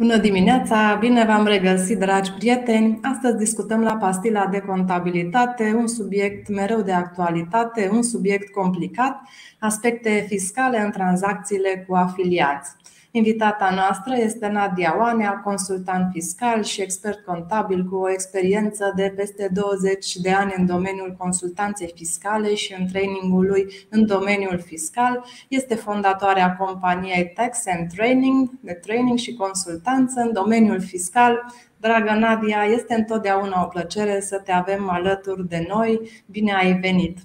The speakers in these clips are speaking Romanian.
Bună dimineața! Bine v-am regăsit, dragi prieteni! Astăzi discutăm la pastila de contabilitate, un subiect mereu de actualitate, un subiect complicat, aspecte fiscale în tranzacțiile cu afiliați. Invitata noastră este Nadia Oanea, consultant fiscal și expert contabil cu o experiență de peste 20 de ani în domeniul consultanței fiscale și în trainingul lui în domeniul fiscal. Este fondatoarea companiei Tax and Training, de training și consultanță în domeniul fiscal. Dragă Nadia, este întotdeauna o plăcere să te avem alături de noi. Bine ai venit!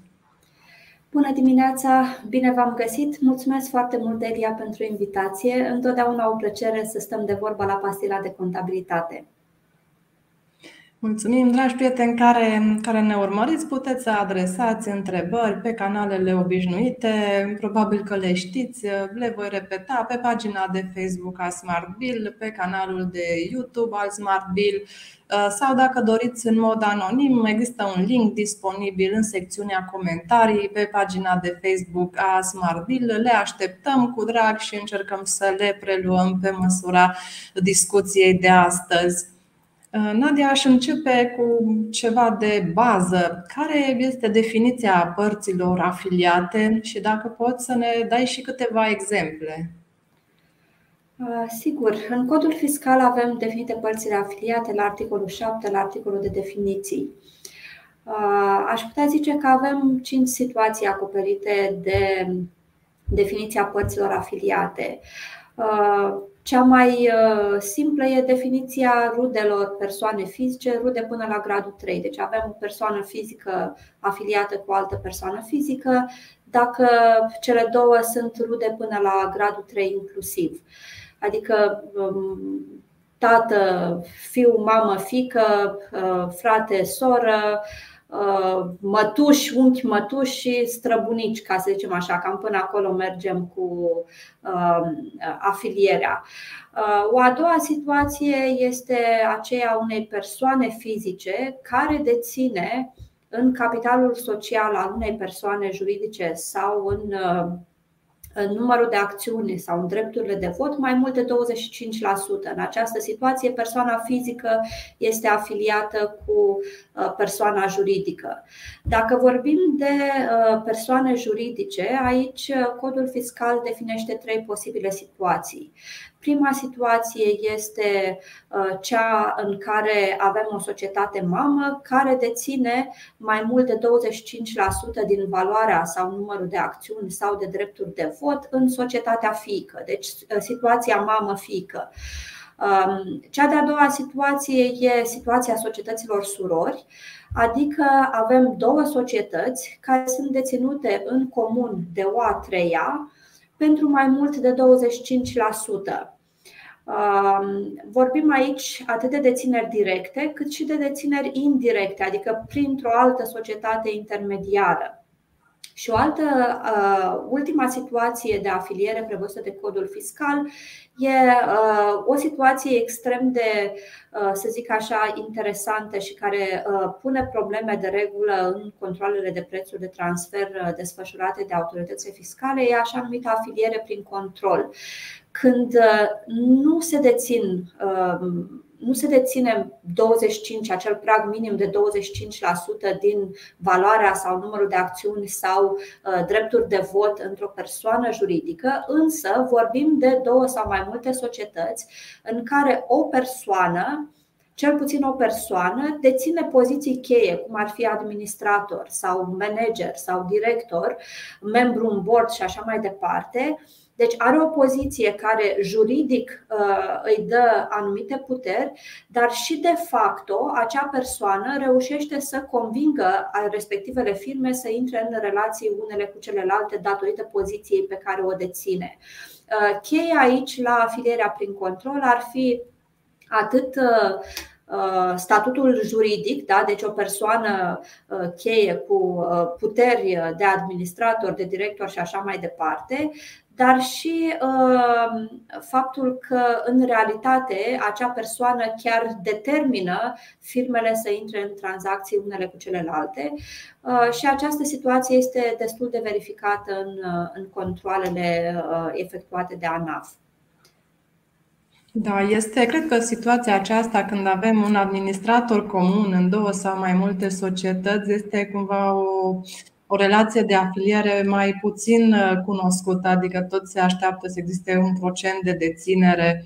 Bună dimineața, bine v-am găsit. Mulțumesc foarte mult, Elia, pentru invitație. Întotdeauna o plăcere să stăm de vorba la pastila de contabilitate. Mulțumim, dragi prieteni care, care ne urmăriți. Puteți să adresați întrebări pe canalele obișnuite, probabil că le știți, le voi repeta pe pagina de Facebook a Smart Bill, pe canalul de YouTube al Smart Bill sau dacă doriți în mod anonim, există un link disponibil în secțiunea comentarii pe pagina de Facebook a Smart Bill. Le așteptăm cu drag și încercăm să le preluăm pe măsura discuției de astăzi. Uh, Nadia, aș începe cu ceva de bază. Care este definiția părților afiliate și dacă poți să ne dai și câteva exemple? Uh, sigur, în codul fiscal avem definite părțile afiliate la articolul 7, la articolul de definiții. Uh, aș putea zice că avem cinci situații acoperite de definiția părților afiliate. Cea mai uh, simplă e definiția rudelor persoane fizice, rude până la gradul 3. Deci avem o persoană fizică afiliată cu o altă persoană fizică, dacă cele două sunt rude până la gradul 3 inclusiv. Adică um, tată, fiu, mamă, fică, uh, frate, soră, Uh, mătuși, unchi mătuși și străbunici, ca să zicem așa, cam până acolo mergem cu uh, afilierea. Uh, o a doua situație este aceea unei persoane fizice care deține în capitalul social al unei persoane juridice sau în în numărul de acțiuni sau în drepturile de vot mai mult de 25%. În această situație, persoana fizică este afiliată cu uh, persoana juridică. Dacă vorbim de uh, persoane juridice, aici uh, codul fiscal definește trei posibile situații. Prima situație este uh, cea în care avem o societate mamă care deține mai mult de 25% din valoarea sau numărul de acțiuni sau de drepturi de vot în societatea fiică, deci uh, situația mamă-fiică. Um, cea de-a doua situație e situația societăților surori, adică avem două societăți care sunt deținute în comun de o a treia pentru mai mult de 25%. Vorbim aici atât de dețineri directe, cât și de dețineri indirecte, adică printr-o altă societate intermediară. Și o altă, uh, ultima situație de afiliere prevăzută de codul fiscal e uh, o situație extrem de, uh, să zic așa, interesantă și care uh, pune probleme de regulă în controlele de prețuri de transfer uh, desfășurate de autoritățile fiscale, e așa numită afiliere prin control când uh, nu se dețin uh, nu se deține 25, acel prag minim de 25% din valoarea sau numărul de acțiuni sau uh, drepturi de vot într-o persoană juridică, însă vorbim de două sau mai multe societăți în care o persoană cel puțin o persoană deține poziții cheie, cum ar fi administrator sau manager sau director, membru în board și așa mai departe, deci are o poziție care juridic uh, îi dă anumite puteri, dar și de facto acea persoană reușește să convingă respectivele firme să intre în relații unele cu celelalte datorită poziției pe care o deține. Uh, cheia aici la afilierea prin control ar fi atât statutul juridic, da? deci o persoană cheie cu puteri de administrator, de director și așa mai departe, dar și uh, faptul că, în realitate, acea persoană chiar determină firmele să intre în tranzacții unele cu celelalte uh, și această situație este destul de verificată în, uh, în controlele efectuate de ANAF. Da, este, cred că situația aceasta când avem un administrator comun în două sau mai multe societăți este cumva o, o relație de afiliere mai puțin uh, cunoscută, adică toți se așteaptă să existe un procent de deținere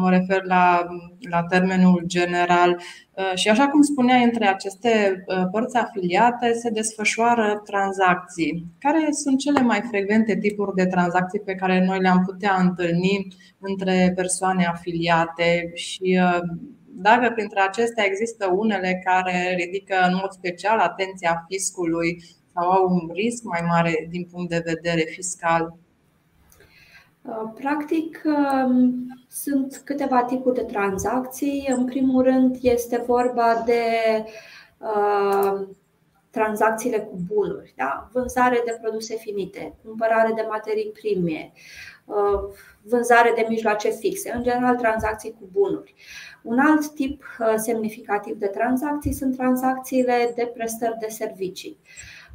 mă refer la, la termenul general. Și așa cum spuneai, între aceste părți afiliate se desfășoară tranzacții. Care sunt cele mai frecvente tipuri de tranzacții pe care noi le-am putea întâlni între persoane afiliate și dacă printre acestea există unele care ridică în mod special atenția fiscului sau au un risc mai mare din punct de vedere fiscal? Uh, practic, um, sunt câteva tipuri de tranzacții. În primul rând, este vorba de uh, tranzacțiile cu bunuri, da? vânzare de produse finite, cumpărare de materii prime, uh, vânzare de mijloace fixe, în general tranzacții cu bunuri. Un alt tip semnificativ de tranzacții sunt tranzacțiile de prestări de servicii.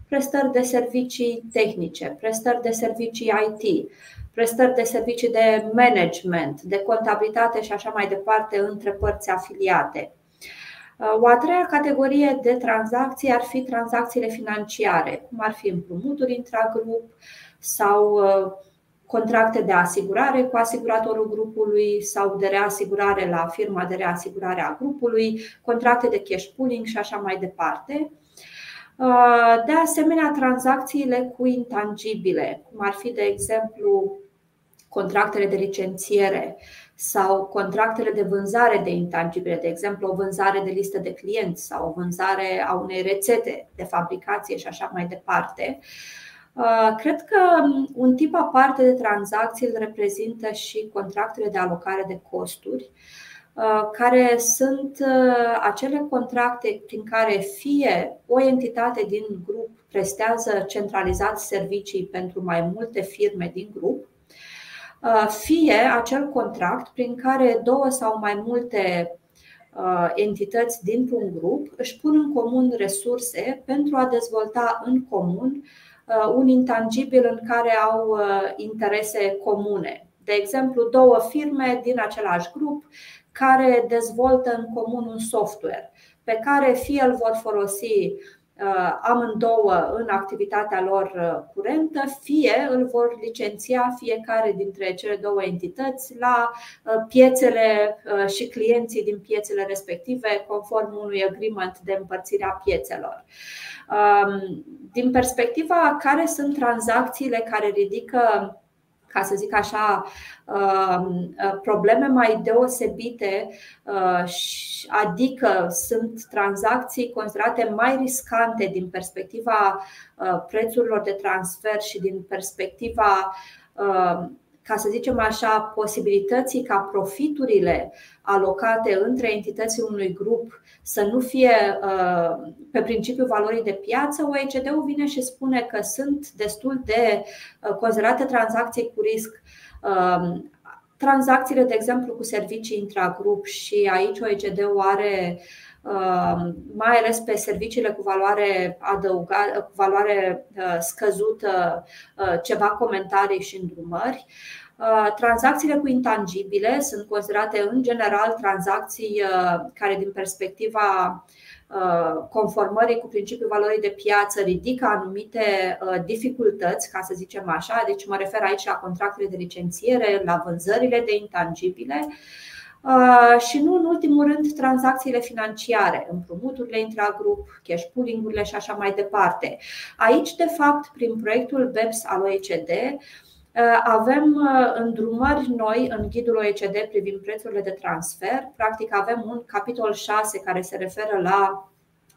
Prestări de servicii tehnice, prestări de servicii IT, prestări de servicii de management, de contabilitate și așa mai departe între părți afiliate. O a treia categorie de tranzacții ar fi tranzacțiile financiare, cum ar fi împrumuturi intragrup sau uh, contracte de asigurare cu asiguratorul grupului sau de reasigurare la firma de reasigurare a grupului, contracte de cash pooling și așa mai departe. Uh, de asemenea, tranzacțiile cu intangibile, cum ar fi, de exemplu, contractele de licențiere sau contractele de vânzare de intangibile, de exemplu o vânzare de listă de clienți sau o vânzare a unei rețete de fabricație și așa mai departe. Uh, cred că un tip aparte de tranzacții îl reprezintă și contractele de alocare de costuri, uh, care sunt uh, acele contracte prin care fie o entitate din grup prestează centralizat servicii pentru mai multe firme din grup, Uh, fie acel contract prin care două sau mai multe uh, entități dintr-un grup își pun în comun resurse pentru a dezvolta în comun uh, un intangibil în care au interese comune. De exemplu, două firme din același grup care dezvoltă în comun un software pe care fie îl vor folosi Uh, amândouă în activitatea lor uh, curentă, fie îl vor licenția fiecare dintre cele două entități la uh, piețele și clienții din piețele respective, conform unui agreement de împărțire a piețelor. Um, din perspectiva care sunt tranzacțiile care ridică ca să zic așa, um, uh, probleme mai deosebite, uh, adică sunt tranzacții considerate mai riscante din perspectiva uh, prețurilor de transfer și din perspectiva ca să zicem așa, posibilității ca profiturile alocate între entitățile unui grup să nu fie uh, pe principiul valorii de piață, OECD-ul vine și spune că sunt destul de uh, considerate tranzacții cu risc. Uh, tranzacțiile, de exemplu, cu servicii intragrup și aici OECD-ul are mai ales pe serviciile cu valoare adăugată, cu valoare scăzută, ceva comentarii și îndrumări. Uh, tranzacțiile cu intangibile sunt considerate în general tranzacții uh, care din perspectiva uh, conformării cu principiul valorii de piață ridică anumite dificultăți, ca să zicem așa, deci mă refer aici la contractele de licențiere, la vânzările de intangibile și nu în ultimul rând tranzacțiile financiare, împrumuturile intragrup, cash pooling-urile și așa mai departe. Aici, de fapt, prin proiectul BEPS al OECD, Uh, avem uh, îndrumări noi în ghidul OECD privind prețurile de transfer. Practic avem un capitol 6 care se referă la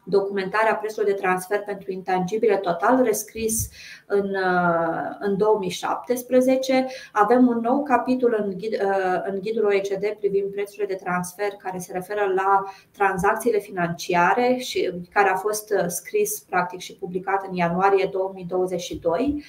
documentarea prețului de transfer pentru intangibile total rescris în, uh, în 2017. Avem un nou capitol în, ghid, în ghidul OECD privind prețurile de transfer care se referă la tranzacțiile financiare și care a fost scris practic și publicat în ianuarie 2022.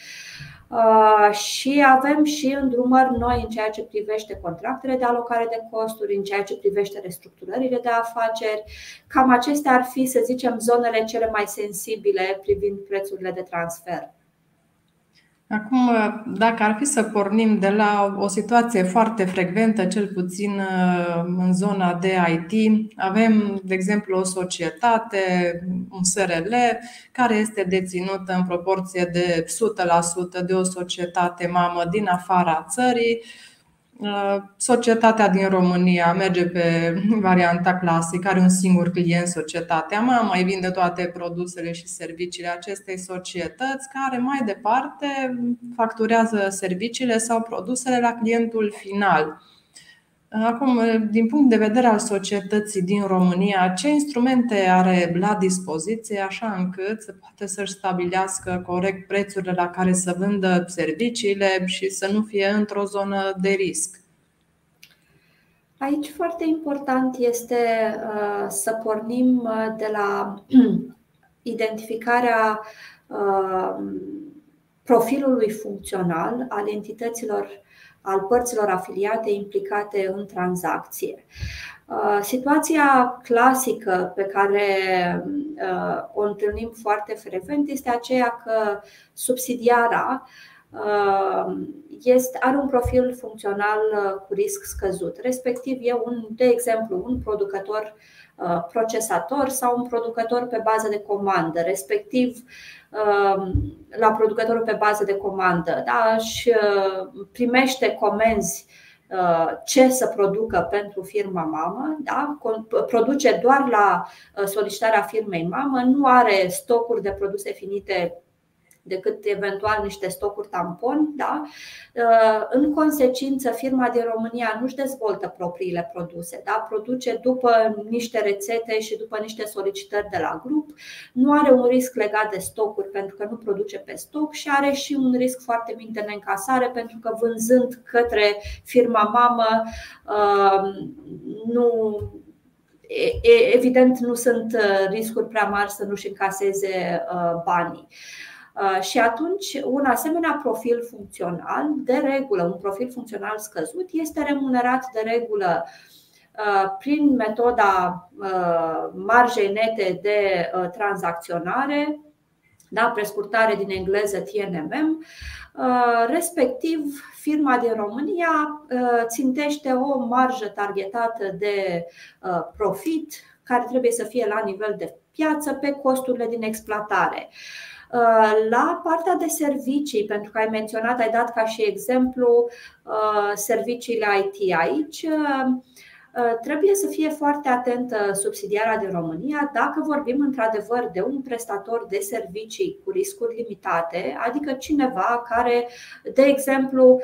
Uh, și avem și îndrumări noi în ceea ce privește contractele de alocare de costuri, în ceea ce privește restructurările de afaceri. Cam acestea ar fi, să zicem, zonele cele mai sensibile privind prețurile de transfer. Acum, dacă ar fi să pornim de la o situație foarte frecventă, cel puțin uh, în zona de IT, avem, de exemplu, o societate, un SRL, care este deținută în proporție de 100% de o societate mamă din afara țării. Uh, societatea din România merge pe varianta clasică, are un singur client, societatea mamă, mai vinde toate produsele și serviciile acestei societăți, care mai departe facturează serviciile sau produsele la clientul final. Acum, din punct de vedere al societății din România, ce instrumente are la dispoziție așa încât să poată să-și stabilească corect prețurile la care să vândă serviciile și să nu fie într-o zonă de risc? Aici foarte important este uh, să pornim uh, de la identificarea uh, profilului funcțional al entităților al părților afiliate implicate în tranzacție. Uh, situația clasică pe care uh, o întâlnim foarte frecvent este aceea că subsidiara uh, este, are un profil funcțional cu risc scăzut. Respectiv, e un, de exemplu, un producător procesator sau un producător pe bază de comandă, respectiv Um, la producătorul pe bază de comandă da? și uh, primește comenzi uh, ce să producă pentru firma mamă, da? produce doar la uh, solicitarea firmei mamă, nu are stocuri de produse finite decât eventual niște stocuri tampon. Da? Uh, în consecință, firma din România nu își dezvoltă propriile produse, da? produce după niște rețete și după niște solicitări de la grup, nu are un risc legat de stocuri pentru că nu produce pe stoc și are și un risc foarte mic de neîncasare pentru că vânzând către firma mamă uh, nu evident nu sunt uh, riscuri prea mari să nu-și încaseze banii. Uh, și atunci, un asemenea profil funcțional, de regulă, un profil funcțional scăzut, este remunerat de regulă uh, prin metoda uh, marjei nete de tranzacționare, da, prescurtare din engleză TNMM, respectiv firma din România țintește o marjă targetată de profit care trebuie să fie la nivel de piață pe costurile din exploatare. Uh, la partea de servicii, pentru că ai menționat, ai dat ca și exemplu uh, serviciile IT aici, uh, trebuie să fie foarte atentă subsidiara din România dacă vorbim într-adevăr de un prestator de servicii cu riscuri limitate, adică cineva care, de exemplu,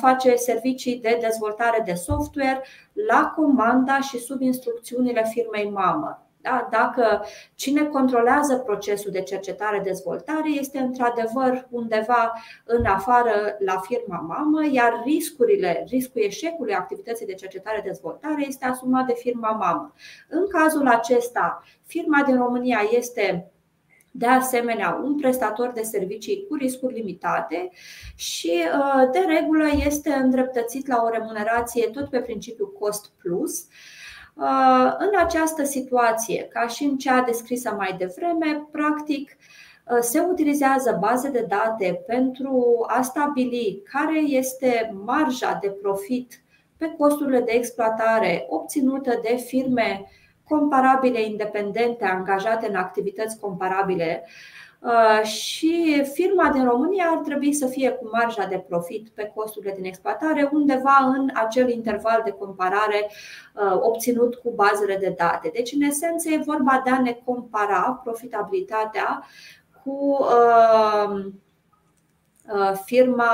face servicii de dezvoltare de software la comanda și sub instrucțiunile firmei mamă. Da? Dacă cine controlează procesul de cercetare-dezvoltare este într-adevăr undeva în afară la firma mamă, iar riscurile, riscul eșecului activității de cercetare-dezvoltare este asumat de firma mamă. În cazul acesta, firma din România este de asemenea un prestator de servicii cu riscuri limitate și uh, de regulă este îndreptățit la o remunerație tot pe principiul cost plus Uh, în această situație, ca și în cea descrisă mai devreme, practic uh, se utilizează baze de date pentru a stabili care este marja de profit pe costurile de exploatare obținută de firme comparabile independente angajate în activități comparabile. Uh, și firma din România ar trebui să fie cu marja de profit pe costurile din exploatare undeva în acel interval de comparare uh, obținut cu bazele de date. Deci, în esență, e vorba de a ne compara profitabilitatea cu uh, firma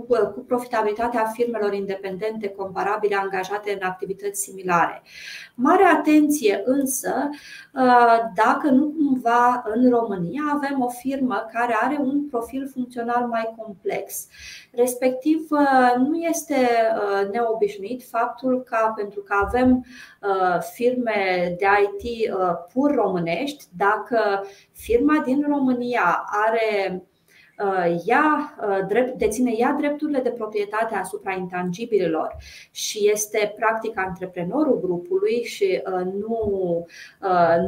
cu, cu profitabilitatea firmelor independente comparabile angajate în activități similare. Mare atenție însă uh, dacă nu cumva în România avem o firmă care are un profil funcțional mai complex. Respectiv, uh, nu este uh, neobișnuit faptul că pentru că avem firme de IT pur românești, dacă firma din România are ia, deține ea drepturile de proprietate asupra intangibililor și este practic antreprenorul grupului și nu,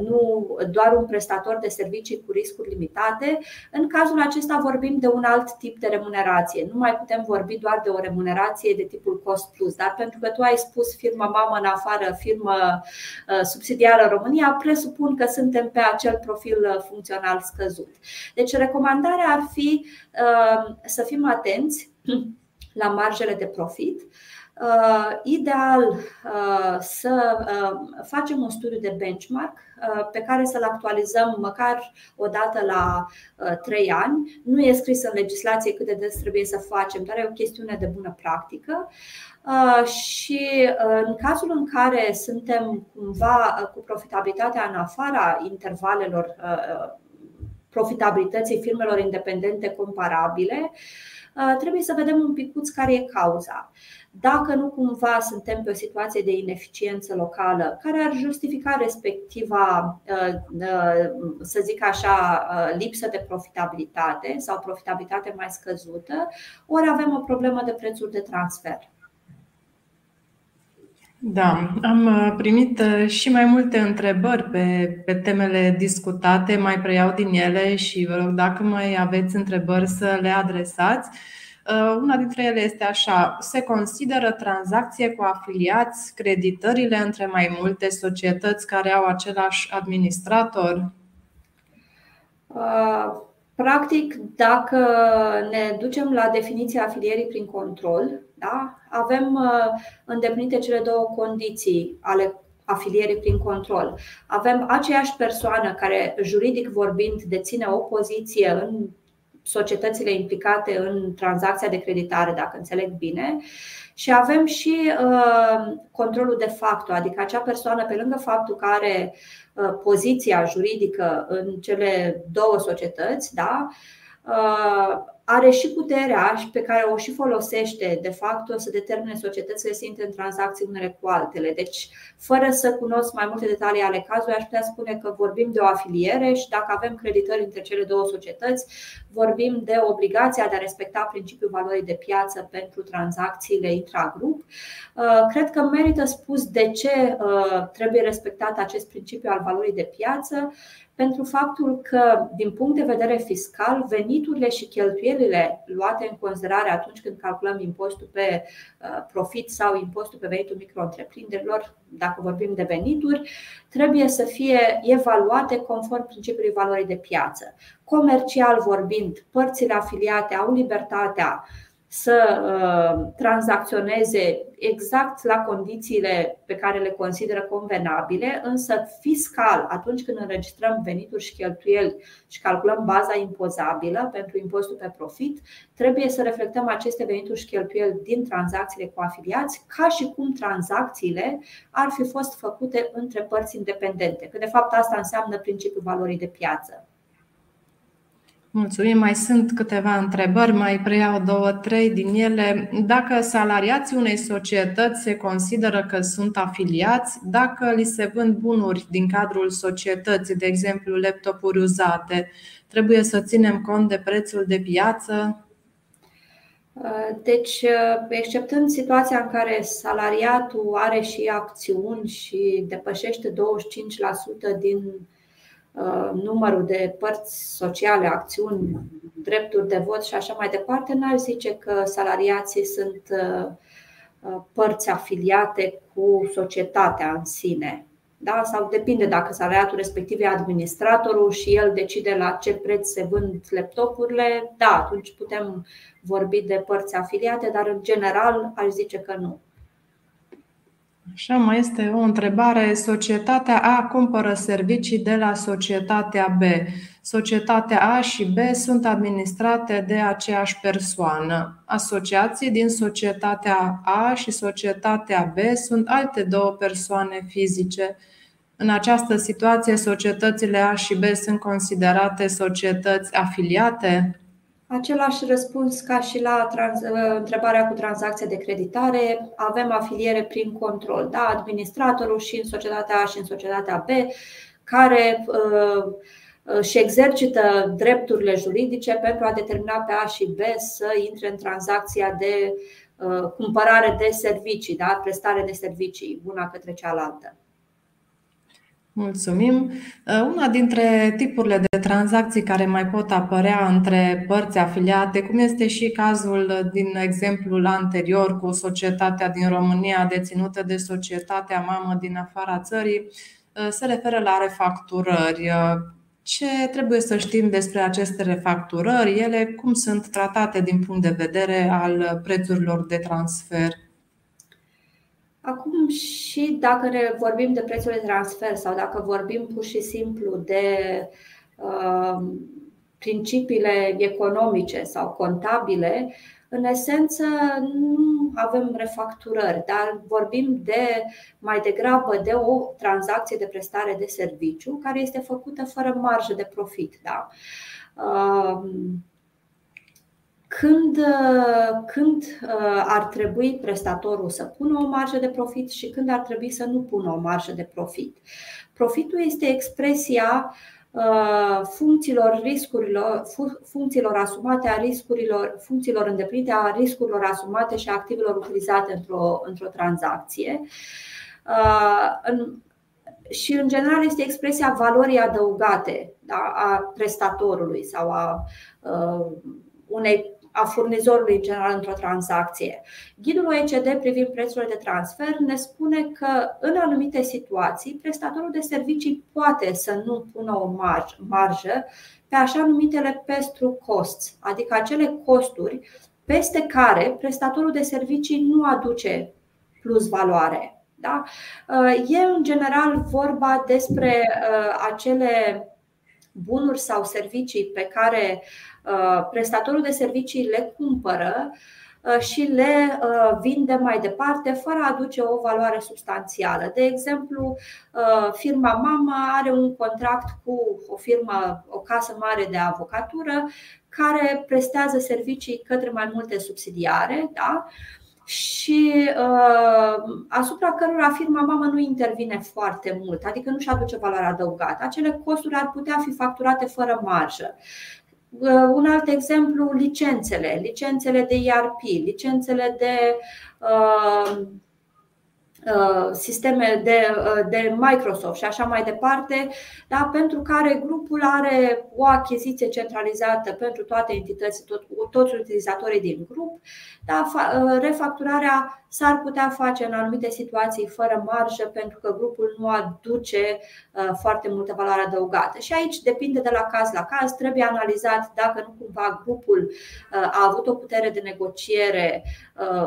nu doar un prestator de servicii cu riscuri limitate, în cazul acesta vorbim de un alt tip de remunerație. Nu mai putem vorbi doar de o remunerație de tipul cost plus, dar pentru că tu ai spus firmă mamă în afară, firmă subsidiară în România, presupun că suntem pe acel profil funcțional scăzut. Deci recomandarea ar fi să fim atenți la marjele de profit Uh, ideal uh, să uh, facem un studiu de benchmark pe care să-l actualizăm măcar o dată la 3 ani. Nu e scris în legislație cât de des trebuie să facem, dar e o chestiune de bună practică. Și în cazul în care suntem cumva cu profitabilitatea în afara intervalelor profitabilității firmelor independente comparabile, trebuie să vedem un picuț care e cauza. Dacă nu cumva suntem pe o situație de ineficiență locală care ar justifica respectiva, să zic așa, lipsă de profitabilitate sau profitabilitate mai scăzută, ori avem o problemă de prețuri de transfer. Da, am primit și mai multe întrebări pe, pe temele discutate, mai preiau din ele și vă rog dacă mai aveți întrebări să le adresați. Uh, una dintre ele este așa: se consideră tranzacție cu afiliați creditările între mai multe societăți care au același administrator? Uh, practic, dacă ne ducem la definiția afilierii prin control, da? Avem uh, îndeplinite cele două condiții ale afilierii prin control. Avem aceeași persoană care, juridic vorbind, deține o poziție în societățile implicate în tranzacția de creditare, dacă înțeleg bine, și avem și uh, controlul de facto, adică acea persoană, pe lângă faptul că are uh, poziția juridică în cele două societăți, da, uh, are și puterea pe care o și folosește de fapt o să determine societățile să intre în tranzacții unele cu altele. Deci, fără să cunosc mai multe detalii ale cazului, aș putea spune că vorbim de o afiliere și dacă avem creditări între cele două societăți, vorbim de obligația de a respecta principiul valorii de piață pentru tranzacțiile intragrup. Uh, cred că merită spus de ce uh, trebuie respectat acest principiu al valorii de piață pentru faptul că, din punct de vedere fiscal, veniturile și cheltuielile luate în considerare atunci când calculăm impostul pe uh, profit sau impostul pe venitul micro-întreprinderilor, dacă vorbim de venituri, trebuie să fie evaluate conform principiului valorii de piață. Comercial vorbind, părțile afiliate au libertatea să uh, tranzacționeze exact la condițiile pe care le consideră convenabile, însă fiscal, atunci când înregistrăm venituri și cheltuieli și calculăm baza impozabilă pentru impostul pe profit, trebuie să reflectăm aceste venituri și cheltuieli din tranzacțiile cu afiliați, ca și cum tranzacțiile ar fi fost făcute între părți independente, că de fapt asta înseamnă principiul valorii de piață. Mulțumim. Mai sunt câteva întrebări, mai preiau două, trei din ele. Dacă salariații unei societăți se consideră că sunt afiliați, dacă li se vând bunuri din cadrul societății, de exemplu laptopuri uzate, trebuie să ținem cont de prețul de piață? Deci, exceptând situația în care salariatul are și acțiuni și depășește 25% din Uh, numărul de părți sociale, acțiuni, drepturi de vot și așa mai departe, n-ar zice că salariații sunt uh, uh, părți afiliate cu societatea în sine. Da? Sau depinde dacă salariatul respectiv e administratorul și el decide la ce preț se vând laptopurile, da, atunci putem vorbi de părți afiliate, dar în general aș zice că nu. Așa mai este o întrebare. Societatea A cumpără servicii de la societatea B. Societatea A și B sunt administrate de aceeași persoană. Asociații din societatea A și societatea B sunt alte două persoane fizice. În această situație, societățile A și B sunt considerate societăți afiliate? Același răspuns ca și la trans- ă, întrebarea cu tranzacția de creditare. Avem afiliere prin control, da? administratorul și în societatea A și în societatea B, care uh, și exercită drepturile juridice pentru a determina pe A și B să intre în tranzacția de cumpărare de servicii, da? prestare de servicii, una către cealaltă. Mulțumim. Una dintre tipurile de tranzacții care mai pot apărea între părți afiliate, cum este și cazul din exemplul anterior cu societatea din România deținută de societatea mamă din afara țării, se referă la refacturări. Ce trebuie să știm despre aceste refacturări? Ele cum sunt tratate din punct de vedere al prețurilor de transfer? Acum și dacă ne vorbim de prețul de transfer sau dacă vorbim pur și simplu de uh, principiile economice sau contabile, în esență nu avem refacturări, dar vorbim de mai degrabă de o tranzacție de prestare de serviciu care este făcută fără marjă de profit. Da? Uh, când, uh, când uh, ar trebui prestatorul să pună o marjă de profit și când ar trebui să nu pună o marjă de profit. Profitul este expresia uh, funcțiilor riscurilor, funcțiilor asumate a riscurilor, funcțiilor îndeplinite a riscurilor asumate și a activelor utilizate într-o, într-o tranzacție. Și în general este expresia valorii adăugate da, a prestatorului sau a unei a furnizorului în general într-o tranzacție. Ghidul OECD privind prețurile de transfer ne spune că în anumite situații prestatorul de servicii poate să nu pună o marjă pe așa numitele pestru costs, adică acele costuri peste care prestatorul de servicii nu aduce plus valoare. Da? E în general vorba despre uh, acele bunuri sau servicii pe care uh, prestatorul de servicii le cumpără uh, și le uh, vinde mai departe fără a aduce o valoare substanțială. De exemplu, firma mamă are un contract cu o firmă, o casă mare de avocatură care prestează servicii către mai multe subsidiare, da? Și uh, asupra cărora firma mamă nu intervine foarte mult, adică nu-și aduce valoare adăugată. Acele costuri ar putea fi facturate fără marjă. Uh, un alt exemplu, licențele, licențele de ERP, licențele de uh, Uh, sisteme de, uh, de Microsoft și așa mai departe, da, pentru care grupul are o achiziție centralizată pentru toate entitățile, tot, toți utilizatorii din grup. Da, uh, refacturarea s-ar putea face în anumite situații fără marjă pentru că grupul nu aduce foarte multă valoare adăugată. Și aici depinde de la caz la caz, trebuie analizat dacă nu cumva grupul a avut o putere de negociere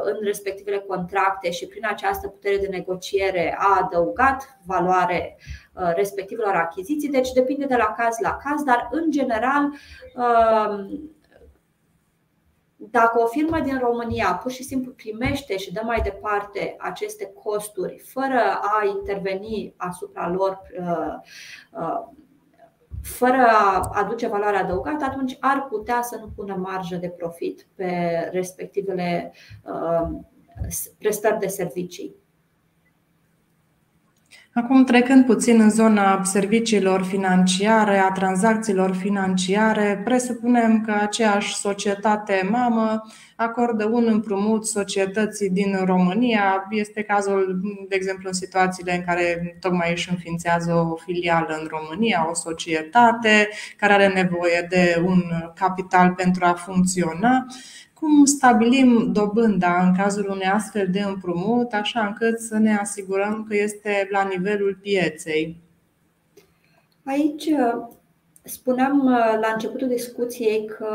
în respectivele contracte și prin această putere de negociere a adăugat valoare uh, respectivelor achiziții, deci depinde de la caz la caz, dar în general um, dacă o firmă din România pur și simplu primește și dă mai departe aceste costuri fără a interveni asupra lor uh, uh, fără a aduce valoare adăugată, atunci ar putea să nu pună marjă de profit pe respectivele prestări de servicii. Acum, trecând puțin în zona serviciilor financiare, a tranzacțiilor financiare, presupunem că aceeași societate mamă acordă un împrumut societății din România. Este cazul, de exemplu, în situațiile în care tocmai își înființează o filială în România, o societate care are nevoie de un capital pentru a funcționa. Cum stabilim dobânda în cazul unei astfel de împrumut, așa încât să ne asigurăm că este la nivelul pieței? Aici spuneam uh, la începutul discuției că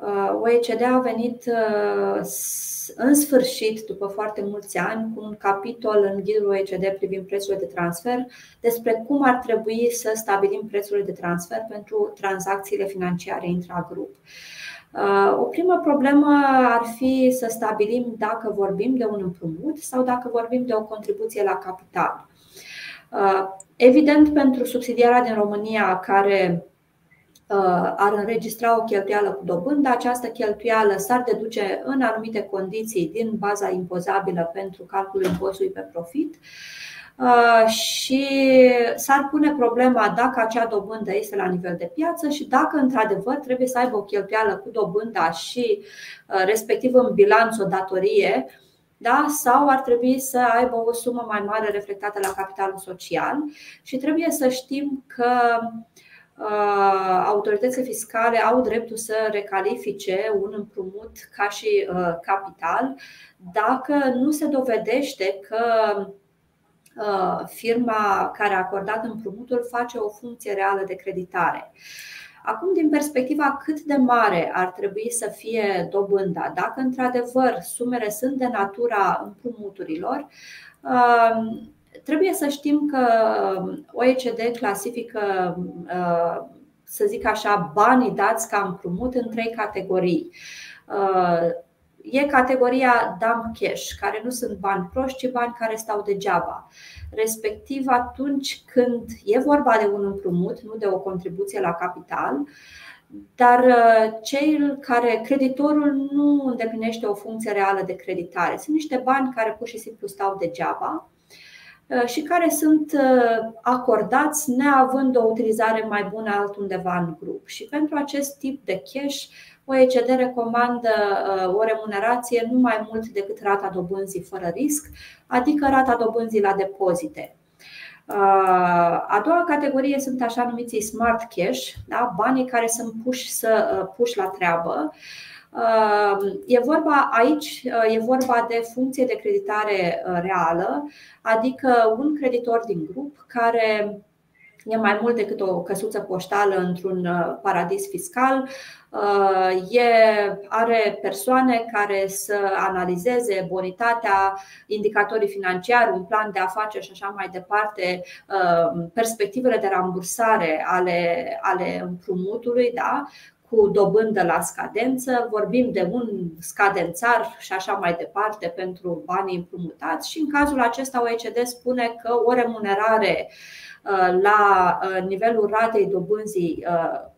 uh, OECD a venit uh, în sfârșit, după foarte mulți ani, cu un capitol în ghidul OECD privind prețurile de transfer despre cum ar trebui să stabilim prețurile de transfer pentru tranzacțiile financiare intragrup. grup Uh, o primă problemă ar fi să stabilim dacă vorbim de un împrumut sau dacă vorbim de o contribuție la capital. Uh, evident, pentru subsidiara din România care uh, ar înregistra o cheltuială cu dobândă, această cheltuială s-ar deduce în anumite condiții din baza impozabilă pentru calculul impozitului pe profit și s-ar pune problema dacă acea dobândă este la nivel de piață și dacă într-adevăr trebuie să aibă o cheltuială cu dobânda și respectiv în bilanț o datorie da? sau ar trebui să aibă o sumă mai mare reflectată la capitalul social și trebuie să știm că uh, autoritățile fiscale au dreptul să recalifice un împrumut ca și uh, capital dacă nu se dovedește că uh, firma care a acordat împrumutul face o funcție reală de creditare. Acum, din perspectiva cât de mare ar trebui să fie dobânda, dacă într-adevăr sumele sunt de natura împrumuturilor, um, trebuie să știm că OECD clasifică, uh, să zic așa, banii dați ca împrumut în trei categorii. Uh, e categoria dump cash, care nu sunt bani proști, ci bani care stau degeaba respectiv atunci când e vorba de un împrumut, nu de o contribuție la capital, dar uh, cel care creditorul nu îndeplinește o funcție reală de creditare. Sunt niște bani care pur și simplu stau degeaba uh, și care sunt uh, acordați neavând o utilizare mai bună altundeva în grup. Și pentru acest tip de cash, OECD recomandă o remunerație nu mai mult decât rata dobânzii fără risc, adică rata dobânzii la depozite. A doua categorie sunt așa numiții smart cash, da? banii care sunt puși, să, puși la treabă. E vorba aici, e vorba de funcție de creditare reală, adică un creditor din grup care e mai mult decât o căsuță poștală într-un paradis fiscal, e, are persoane care să analizeze bonitatea, indicatorii financiari, un plan de afaceri și așa mai departe, perspectivele de rambursare ale, ale împrumutului, da? cu dobândă la scadență, vorbim de un scadențar și așa mai departe pentru banii împrumutați și în cazul acesta OECD spune că o remunerare la nivelul ratei dobânzii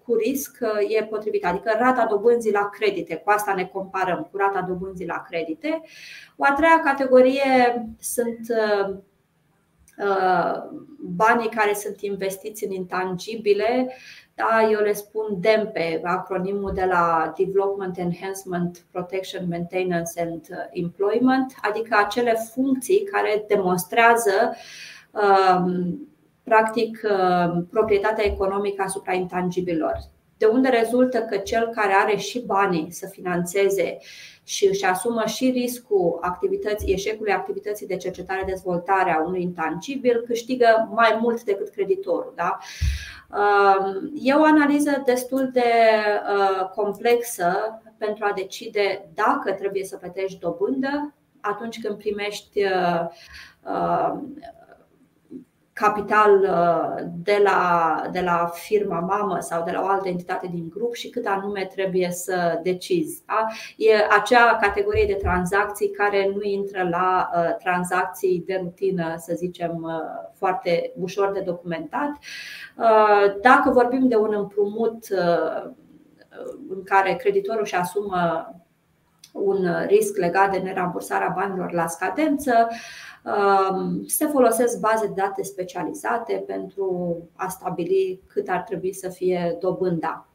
cu risc uh, e potrivit, adică rata dobânzii la credite, cu asta ne comparăm, cu rata dobânzii la credite. O a treia categorie sunt uh, uh, banii care sunt investiți în intangibile, da, eu le spun DEMPE, acronimul de la Development, Enhancement, Protection, Maintenance and Employment, adică acele funcții care demonstrează um, practic uh, proprietatea economică asupra intangibilor. De unde rezultă că cel care are și banii să financeze și își asumă și riscul activității, eșecului activității de cercetare-dezvoltare a unui intangibil, câștigă mai mult decât creditorul. Da? Uh, e o analiză destul de uh, complexă pentru a decide dacă trebuie să plătești dobândă atunci când primești capital uh, de la, de la firma mamă sau de la o altă entitate din grup și cât anume trebuie să decizi. Da? E acea categorie de tranzacții care nu intră la uh, tranzacții de rutină, să zicem, uh, foarte ușor de documentat. Dacă vorbim de un împrumut în care creditorul își asumă un risc legat de nerambursarea banilor la scadență, Um, se folosesc baze de date specializate pentru a stabili cât ar trebui să fie dobânda.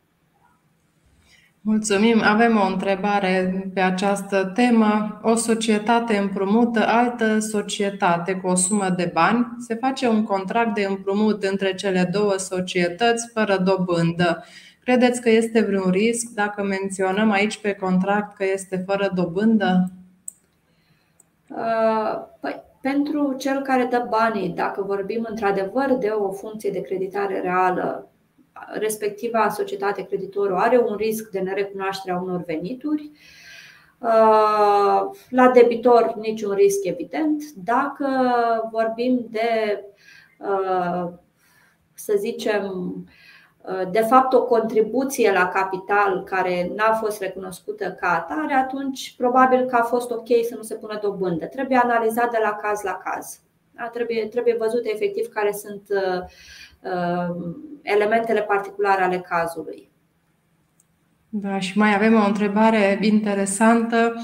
Mulțumim. Avem o întrebare pe această temă. O societate împrumută altă societate cu o sumă de bani. Se face un contract de împrumut între cele două societăți fără dobândă. Credeți că este vreun risc dacă menționăm aici pe contract că este fără dobândă? Uh, păi, pentru cel care dă banii, dacă vorbim într-adevăr de o funcție de creditare reală, respectiva societate creditorul are un risc de nerecunoaștere a unor venituri. Uh, la debitor niciun risc evident. Dacă vorbim de, uh, să zicem, de fapt o contribuție la capital care n-a fost recunoscută ca atare, atunci probabil că a fost ok să nu se pună dobândă. Trebuie analizat de la caz la caz. Da? Trebuie, trebuie văzut efectiv care sunt uh, uh, elementele particulare ale cazului. Da, și mai avem o întrebare interesantă.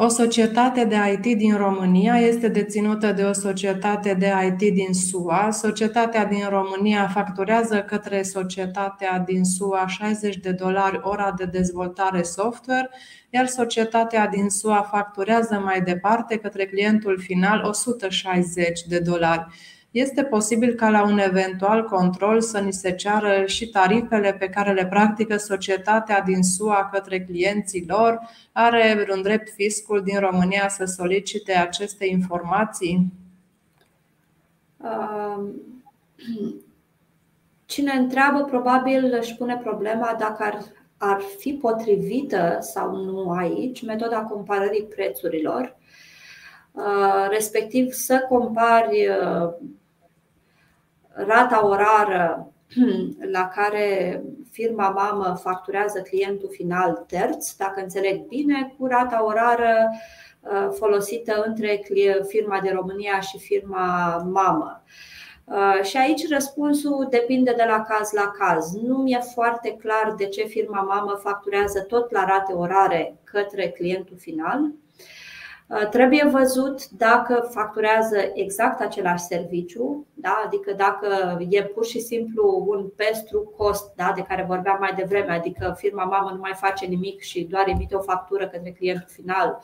O societate de IT din România este deținută de o societate de IT din SUA. Societatea din România facturează către societatea din SUA 60 de dolari ora de dezvoltare software, iar societatea din SUA facturează mai departe către clientul final 160 de dolari. Este posibil ca la un eventual control să ni se ceară și tarifele pe care le practică societatea din SUA către clienții lor? Are vreun drept fiscul din România să solicite aceste informații? Cine întreabă, probabil își pune problema dacă ar, ar fi potrivită sau nu aici metoda comparării prețurilor, respectiv să compari rata orară la care firma mamă facturează clientul final terț, dacă înțeleg bine, cu rata orară uh, folosită între firma de România și firma mamă. Uh, și aici răspunsul depinde de la caz la caz. Nu mi-e foarte clar de ce firma mamă facturează tot la rate orare către clientul final Uh, trebuie văzut dacă facturează exact același serviciu, da? adică dacă e pur și simplu un pestru cost da? de care vorbeam mai devreme, adică firma mamă nu mai face nimic și doar emite o factură către clientul final,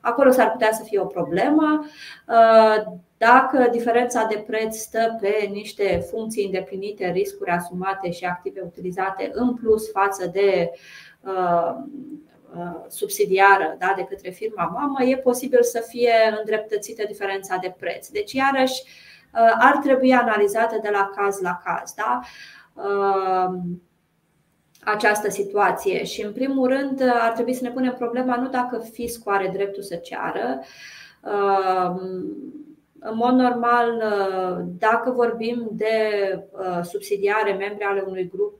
acolo s-ar putea să fie o problemă. Uh, dacă diferența de preț stă pe niște funcții îndeplinite, riscuri asumate și active utilizate în plus față de uh, Uh, subsidiară da, de către firma mamă, e posibil să fie îndreptățită diferența de preț. Deci, iarăși, uh, ar trebui analizată de la caz la caz da? Uh, această situație. Și, în primul rând, ar trebui să ne punem problema nu dacă fiscul are dreptul să ceară. În mod normal, dacă vorbim de subsidiare, membri ale unui grup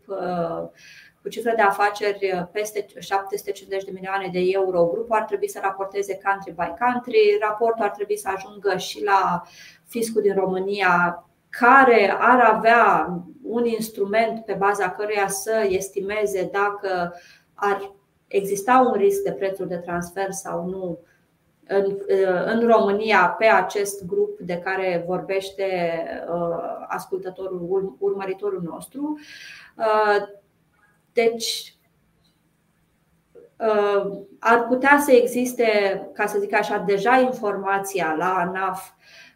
cu cifră de afaceri uh, peste 750 de milioane de euro, grupul ar trebui să raporteze country by country, raportul ar trebui să ajungă și la fiscul din România, care ar avea un instrument pe baza căruia să estimeze dacă ar exista un risc de prețuri de transfer sau nu în, uh, în România pe acest grup de care vorbește uh, ascultătorul, urmăritorul nostru. Deci, uh, ar putea să existe, ca să zic așa, deja informația la ANAF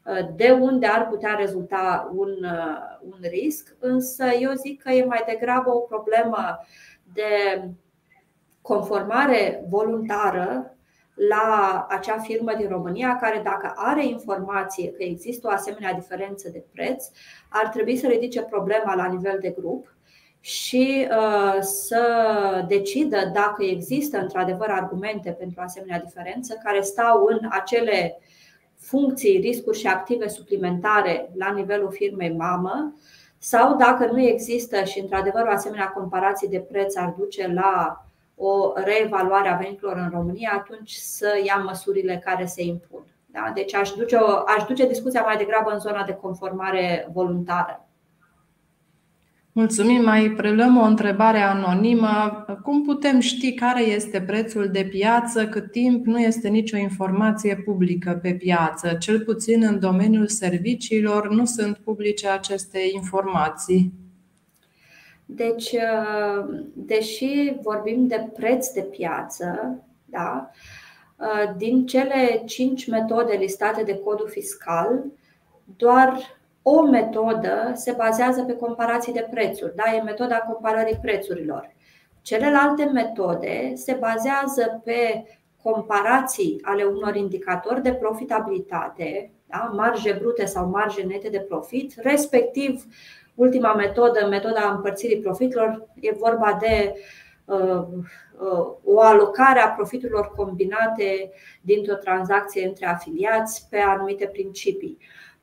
uh, de unde ar putea rezulta un, uh, un risc, însă eu zic că e mai degrabă o problemă de conformare voluntară la acea firmă din România care dacă are informație că există o asemenea diferență de preț, ar trebui să ridice problema la nivel de grup și uh, să decidă dacă există într-adevăr argumente pentru asemenea diferență care stau în acele funcții, riscuri și active suplimentare la nivelul firmei mamă sau dacă nu există și într-adevăr o asemenea comparație de preț ar duce la o reevaluare a veniturilor în România, atunci să ia măsurile care se impun. Da? Deci aș duce, o, aș duce discuția mai degrabă în zona de conformare voluntară. Mulțumim. Mai preluăm o întrebare anonimă. Cum putem ști care este prețul de piață cât timp nu este nicio informație publică pe piață? Cel puțin în domeniul serviciilor nu sunt publice aceste informații. Deci, deși vorbim de preț de piață, da, din cele cinci metode listate de codul fiscal, doar o metodă se bazează pe comparații de prețuri, da? e metoda comparării prețurilor. Celelalte metode se bazează pe comparații ale unor indicatori de profitabilitate, da? marje brute sau marje nete de profit, respectiv ultima metodă, metoda împărțirii profitelor, e vorba de uh, uh, o alocare a profiturilor combinate dintr-o tranzacție între afiliați pe anumite principii.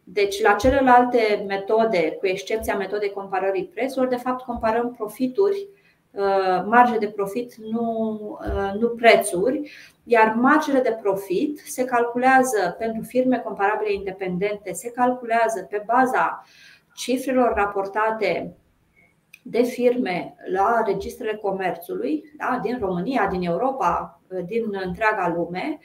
Deci, la celelalte metode, cu excepția metodei comparării prețurilor, de fapt comparăm profituri, uh, marge de profit, nu, uh, nu prețuri, iar margele de profit se calculează pentru firme comparabile independente, se calculează pe baza cifrelor raportate de firme la registrele comerțului da, din România, din Europa, din întreaga lume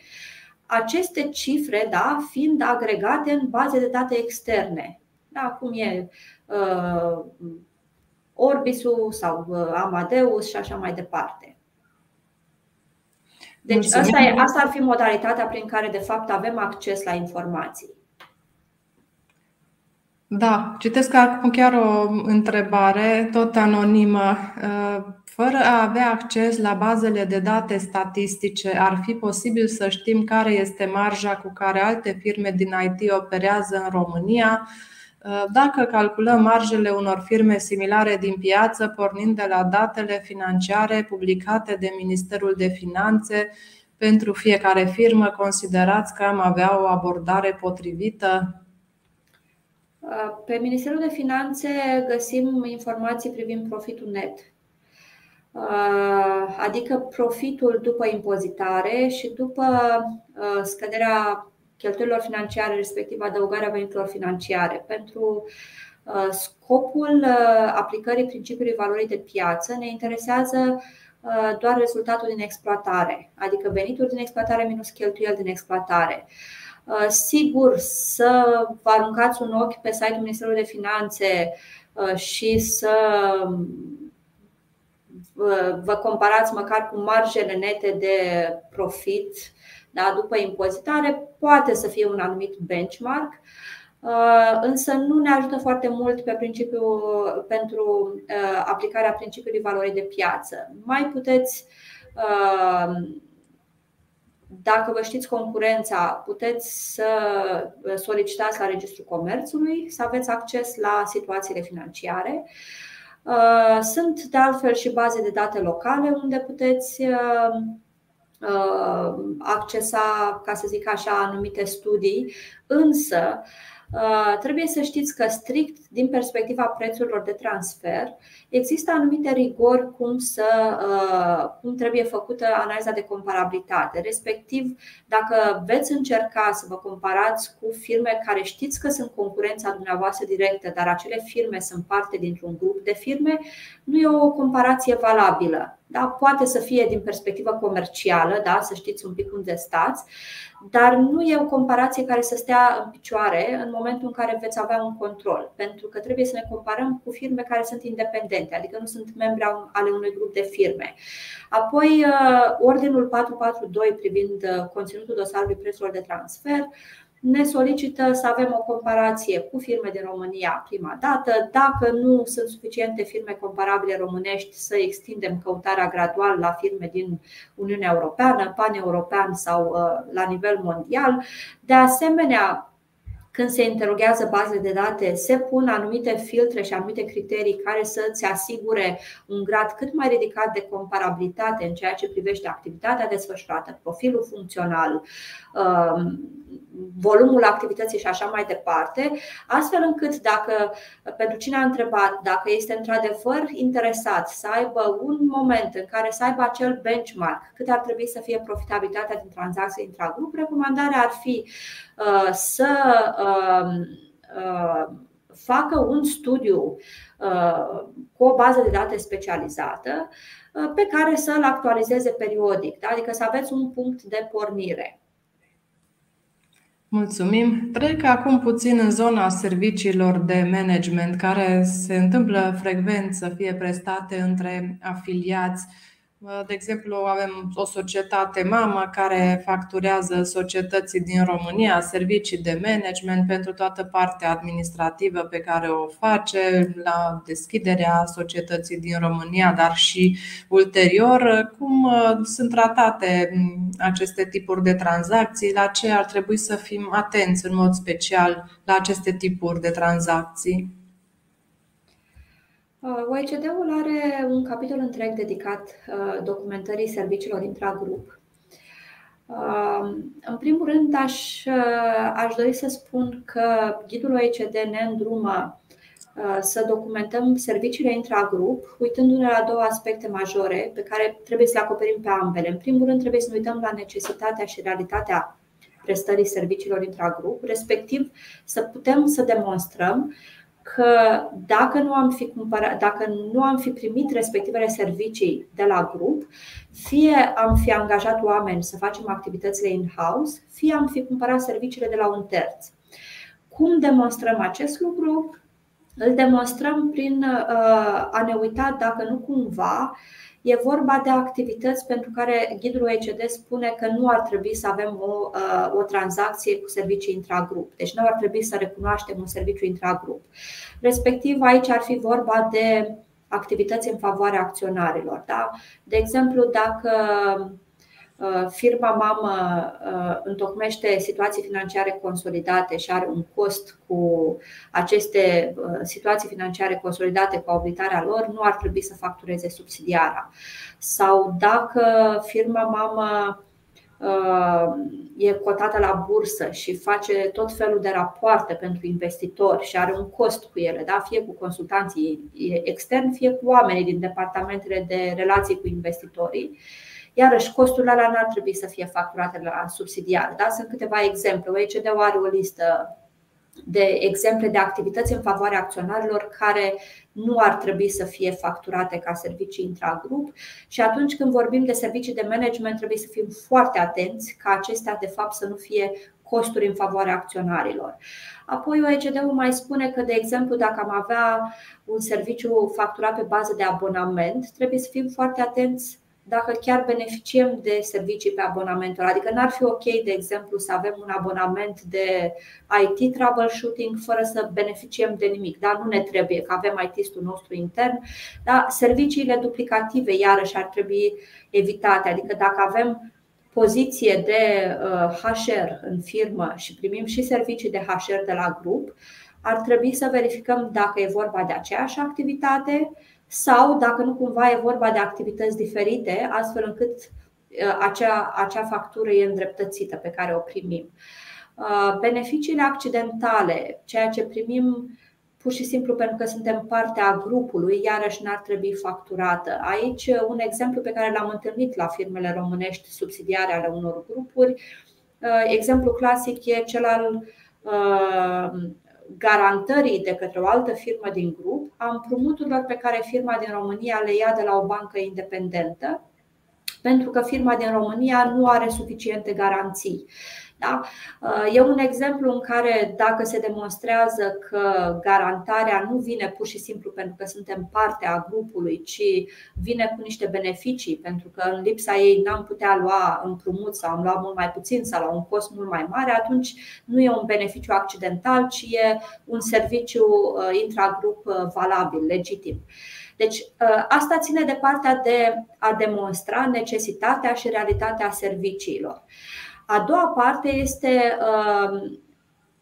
aceste cifre da, fiind agregate în baze de date externe. Da, cum e uh, Orbisul sau uh, Amadeus și așa mai departe. Deci asta, e, asta ar fi modalitatea prin care de fapt avem acces la informații. Da, citesc acum chiar o întrebare, tot anonimă. Uh, fără a avea acces la bazele de date statistice, ar fi posibil să știm care este marja cu care alte firme din IT operează în România? Uh, dacă calculăm marjele unor firme similare din piață, pornind de la datele financiare publicate de Ministerul de Finanțe pentru fiecare firmă, considerați că am avea o abordare potrivită? Pe Ministerul de Finanțe găsim informații privind profitul net, adică profitul după impozitare și după scăderea cheltuielor financiare, respectiv adăugarea veniturilor financiare. Pentru scopul aplicării principiului valorii de piață ne interesează doar rezultatul din exploatare, adică venituri din exploatare minus cheltuieli din exploatare. Uh, sigur, să vă aruncați un ochi pe site-ul Ministerului de Finanțe uh, și să uh, vă comparați măcar cu marjele nete de profit da, după impozitare, poate să fie un anumit benchmark, însă nu ne ajută foarte mult pe principiu, pentru aplicarea principiului valorii de piață. Mai puteți dacă vă știți concurența, puteți să solicitați la Registrul Comerțului, să aveți acces la situațiile financiare. Uh, sunt de altfel și baze de date locale unde puteți uh, uh, accesa, ca să zic așa, anumite studii, însă Uh, trebuie să știți că strict din perspectiva prețurilor de transfer există anumite rigori cum, să, uh, cum trebuie făcută analiza de comparabilitate. Respectiv, dacă veți încerca să vă comparați cu firme care știți că sunt concurența dumneavoastră directă, dar acele firme sunt parte dintr-un grup de firme, nu e o comparație valabilă. Da? Poate să fie din perspectivă comercială, da? să știți un pic unde stați, dar nu e o comparație care să stea în picioare în momentul în care veți avea un control, pentru că trebuie să ne comparăm cu firme care sunt independente, adică nu sunt membri ale unui grup de firme. Apoi, uh, Ordinul 442 privind uh, conținutul dosarului prețurilor de transfer ne solicită să avem o comparație cu firme din România prima dată. Dacă nu sunt suficiente firme comparabile românești, să extindem căutarea gradual la firme din Uniunea Europeană, pan-european sau uh, la nivel mondial. De asemenea, când se interoghează baze de date, se pun anumite filtre și anumite criterii care să-ți asigure un grad cât mai ridicat de comparabilitate în ceea ce privește activitatea desfășurată, profilul funcțional, um, volumul activității și așa mai departe, astfel încât dacă pentru cine a întrebat dacă este într-adevăr interesat să aibă un moment în care să aibă acel benchmark, cât ar trebui să fie profitabilitatea din tranzacție intragrup, recomandarea ar fi uh, să um, uh, facă un studiu uh, cu o bază de date specializată pe care să-l actualizeze periodic, da? adică să aveți un punct de pornire. Mulțumim. Trec acum puțin în zona serviciilor de management care se întâmplă frecvent să fie prestate între afiliați de exemplu, avem o societate mamă care facturează societății din România servicii de management pentru toată partea administrativă pe care o face la deschiderea societății din România, dar și ulterior. Cum uh, sunt tratate mm, aceste tipuri de tranzacții? La ce ar trebui să fim atenți în mod special la aceste tipuri de tranzacții? Uh, OECD-ul are un capitol întreg dedicat uh, documentării serviciilor intragrup. Uh, în primul rând, aș, aș dori să spun că ghidul OECD ne îndrumă să documentăm serviciile intragrup, uitându-ne la două aspecte majore pe care trebuie să le acoperim pe ambele. În primul rând, trebuie să ne uităm la necesitatea și realitatea prestării serviciilor intragrup, respectiv să putem să demonstrăm că dacă nu am fi, cumpărat, dacă nu am fi primit respectivele servicii de la grup, fie am fi angajat oameni să facem activitățile in-house, fie am fi cumpărat serviciile de la un terț. Cum demonstrăm acest lucru? Îl demonstrăm prin uh, a ne uita dacă nu cumva E vorba de activități pentru care ghidul OECD spune că nu ar trebui să avem o, uh, o tranzacție cu servicii intragrup. Deci nu ar trebui să recunoaștem un serviciu intragrup. Respectiv, aici ar fi vorba de activități în favoarea acționarilor. Da? De exemplu, dacă Uh, firma mamă uh, întocmește situații financiare consolidate și are un cost cu aceste uh, situații financiare consolidate cu auditarea lor, nu ar trebui să factureze subsidiara. Sau dacă firma mamă e cotată la bursă și face tot felul de rapoarte pentru investitori și are un cost cu ele, da? fie cu consultanții externi, fie cu oamenii din departamentele de relații cu investitorii, Iarăși, costurile alea n-ar trebui să fie facturate la subsidiar. Da? Sunt câteva exemple. OECD-ul are o listă de exemple de activități în favoarea acționarilor care nu ar trebui să fie facturate ca servicii intragrup și atunci când vorbim de servicii de management trebuie să fim foarte atenți ca acestea de fapt să nu fie costuri în favoarea acționarilor. Apoi OECD-ul mai spune că, de exemplu, dacă am avea un serviciu facturat pe bază de abonament, trebuie să fim foarte atenți dacă chiar beneficiem de servicii pe abonamentul. Adică n-ar fi ok, de exemplu, să avem un abonament de IT troubleshooting fără să beneficiem de nimic. Dar nu ne trebuie, că avem IT-ul nostru intern. Dar serviciile duplicative, iarăși, ar trebui evitate. Adică dacă avem poziție de HR uh, în firmă și primim și servicii de HR de la grup, ar trebui să verificăm dacă e vorba de aceeași activitate sau dacă nu cumva e vorba de activități diferite, astfel încât uh, acea, acea factură e îndreptățită pe care o primim. Uh, beneficiile accidentale, ceea ce primim pur și simplu pentru că suntem parte a grupului, iarăși n-ar trebui facturată. Aici, uh, un exemplu pe care l-am întâlnit la firmele românești subsidiare ale unor grupuri, exemplu clasic e cel al garantării de către o altă firmă din grup a împrumuturilor pe care firma din România le ia de la o bancă independentă, pentru că firma din România nu are suficiente garanții. Da? Uh, e un exemplu în care dacă se demonstrează că garantarea nu vine pur și simplu pentru că suntem parte a grupului, ci vine cu niște beneficii, pentru că în lipsa ei n-am putea lua împrumut sau am luat mult mai puțin sau la un cost mult mai mare, atunci nu e un beneficiu accidental, ci e un serviciu uh, intragrup uh, valabil, legitim. Deci, asta ține de partea de a demonstra necesitatea și realitatea serviciilor. A doua parte este um,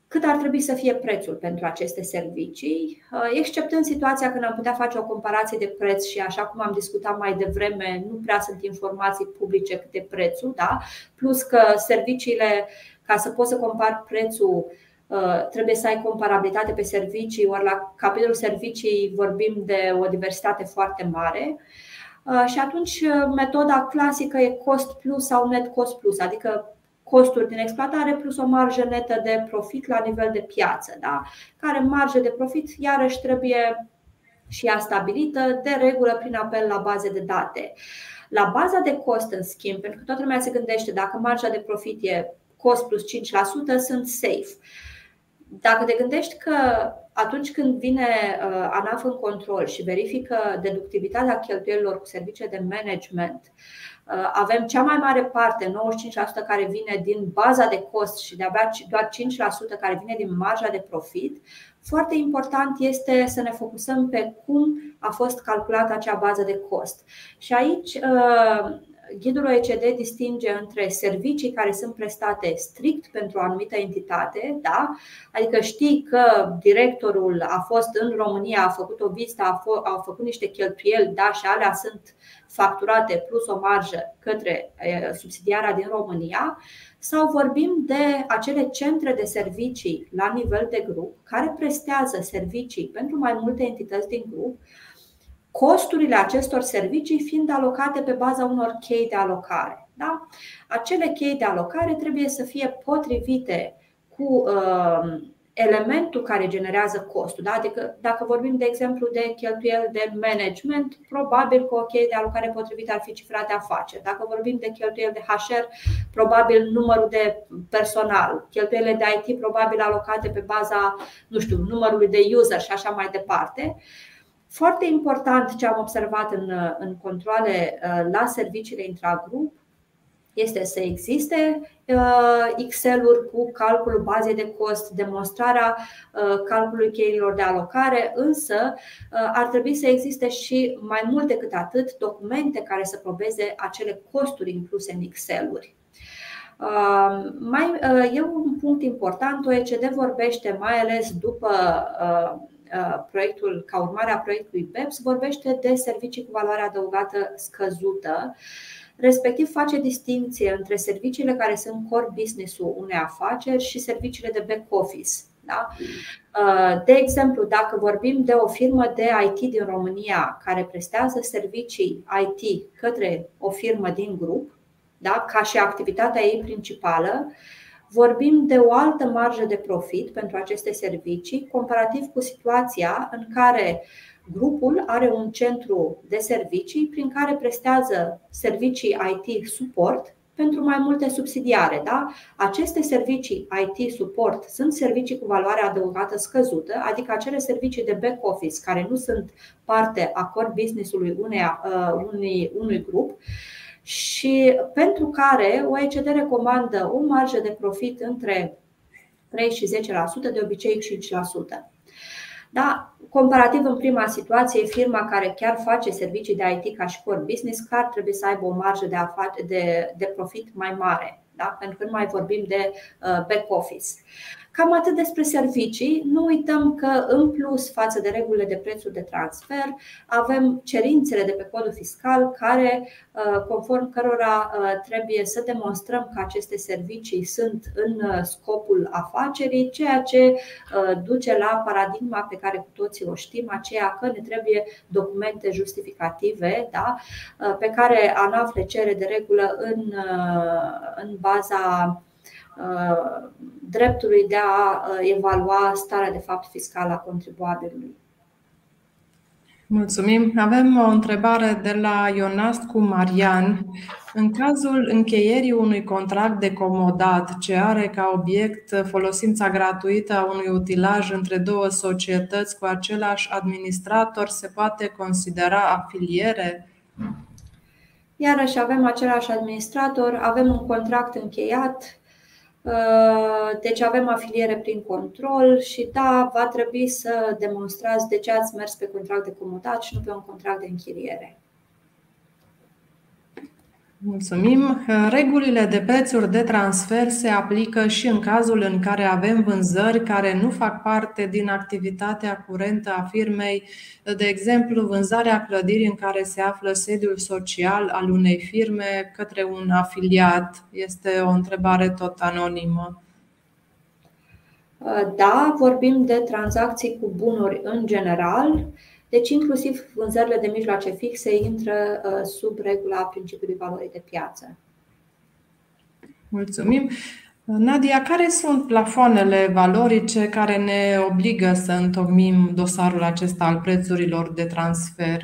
cât ar trebui să fie prețul pentru aceste servicii, uh, exceptând situația când am putea face o comparație de preț și așa cum am discutat mai devreme, nu prea sunt informații publice câte prețul, da? plus că serviciile, ca să poți să compari prețul, uh, trebuie să ai comparabilitate pe servicii, ori la capitolul servicii vorbim de o diversitate foarte mare. Uh, și atunci metoda clasică e cost plus sau net cost plus, adică costuri din exploatare plus o marjă netă de profit la nivel de piață, da? care marjă de profit iarăși trebuie și ea stabilită de regulă prin apel la baze de date. La baza de cost, în schimb, pentru că toată lumea se gândește dacă marja de profit e cost plus 5%, sunt safe. Dacă te gândești că atunci când vine uh, ANAF în control și verifică deductivitatea cheltuielilor cu servicii de management, Uh, avem cea mai mare parte, 95% care vine din baza de cost și de-abia doar 5% care vine din marja de profit. Foarte important este să ne focusăm pe cum a fost calculată acea bază de cost. Și aici uh, Ghidul OECD distinge între servicii care sunt prestate strict pentru o anumită entitate, da? adică știi că directorul a fost în România, a făcut o vizită, a, f- a făcut niște cheltuieli da? și alea sunt facturate plus o marjă către subsidiarea din România, sau vorbim de acele centre de servicii la nivel de grup care prestează servicii pentru mai multe entități din grup costurile acestor servicii fiind alocate pe baza unor chei de alocare. Da? Acele chei de alocare trebuie să fie potrivite cu uh, elementul care generează costul. Da? Adică, dacă vorbim, de exemplu, de cheltuieli de management, probabil că o cheie de alocare potrivită ar fi cifra de afaceri. Dacă vorbim de cheltuieli de HR, probabil numărul de personal, cheltuielile de IT, probabil alocate pe baza, nu știu, numărului de user și așa mai departe. Foarte important ce am observat în, în controle uh, la serviciile intragrup este să existe uh, Excel-uri cu calculul bazei de cost, demonstrarea uh, calculului cheilor de alocare, însă ar trebui să existe și mai mult decât atât documente care să probeze acele costuri incluse în Excel-uri. Mai, e un punct important, OECD vorbește mai ales după Uh, proiectul, ca urmare a proiectului BEPS, vorbește de servicii cu valoare adăugată scăzută, respectiv face distinție între serviciile care sunt core business-ul unei afaceri și serviciile de back office. Da? Uh, de exemplu, dacă vorbim de o firmă de IT din România care prestează servicii IT către o firmă din grup, da? ca și activitatea ei principală, vorbim de o altă marjă de profit pentru aceste servicii, comparativ cu situația în care grupul are un centru de servicii prin care prestează servicii IT suport pentru mai multe subsidiare. Da? Aceste servicii IT support sunt servicii cu valoare adăugată scăzută, adică acele servicii de back office care nu sunt parte a core business-ului unei, uh, unui, unui grup și pentru care OECD recomandă o marjă de profit între 3 și 10%, de obicei 5%. Da, comparativ în prima situație, firma care chiar face servicii de IT ca și core business, care trebuie să aibă o marjă de, de, de profit mai mare, da? pentru că nu mai vorbim de uh, back office. Cam atât despre servicii. Nu uităm că, în plus față de regulile de prețuri de transfer, avem cerințele de pe codul fiscal, care, uh, conform cărora uh, trebuie să demonstrăm că aceste servicii sunt în uh, scopul afacerii, ceea ce duce la paradigma pe care cu toții o știm, aceea că ne trebuie documente justificative da? pe care ANAF le cere de regulă în, în baza Uh, dreptului de a uh, evalua starea de fapt fiscală a contribuabilului. Mulțumim. Avem o întrebare de la Ionast cu Marian. În cazul încheierii unui contract de comodat ce are ca obiect folosința gratuită a unui utilaj între două societăți cu același administrator, se poate considera afiliere? Iarăși avem același administrator, avem un contract încheiat, Uh, deci avem afiliere prin control și da, va trebui să demonstrați de ce ați mers pe contract de comutat și nu pe un contract de închiriere. Mulțumim. Regulile de prețuri de transfer se aplică și în cazul în care avem vânzări care nu fac parte din activitatea curentă a firmei, de exemplu, vânzarea clădirii în care se află sediul social al unei firme către un afiliat. Este o întrebare tot anonimă. Da, vorbim de tranzacții cu bunuri în general deci, inclusiv vânzările de mijloace fixe intră uh, sub regula principiului valorii de piață. Mulțumim. Nadia, care sunt plafoanele valorice care ne obligă să întocmim dosarul acesta al prețurilor de transfer?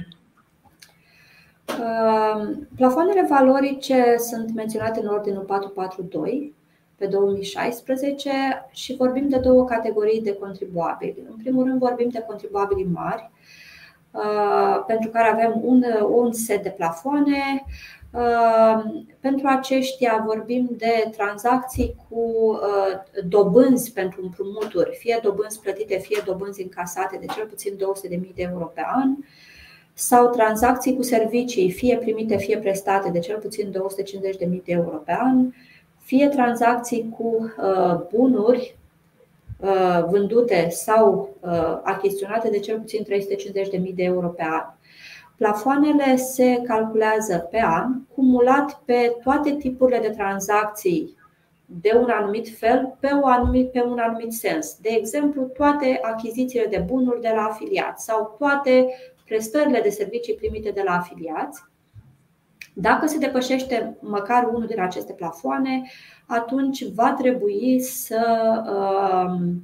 Uh, plafoanele valorice sunt menționate în ordinul 442 pe 2016 și vorbim de două categorii de contribuabili. În primul rând vorbim de contribuabili mari, Uh, pentru care avem un, un set de plafoane. Uh, pentru aceștia vorbim de tranzacții cu uh, dobânzi pentru împrumuturi, fie dobânzi plătite, fie dobânzi încasate de cel puțin 200.000 de euro pe an, sau tranzacții cu servicii, fie primite, fie prestate de cel puțin 250.000 de euro pe an, fie tranzacții cu bunuri Uh, vândute sau uh, achiziționate de cel puțin 350.000 de euro pe an. Plafoanele se calculează pe an, cumulat pe toate tipurile de tranzacții de un anumit fel, pe, un anumit, pe un anumit sens. De exemplu, toate achizițiile de bunuri de la afiliați sau toate prestările de servicii primite de la afiliați. Dacă se depășește măcar unul din aceste plafoane, atunci va trebui să um,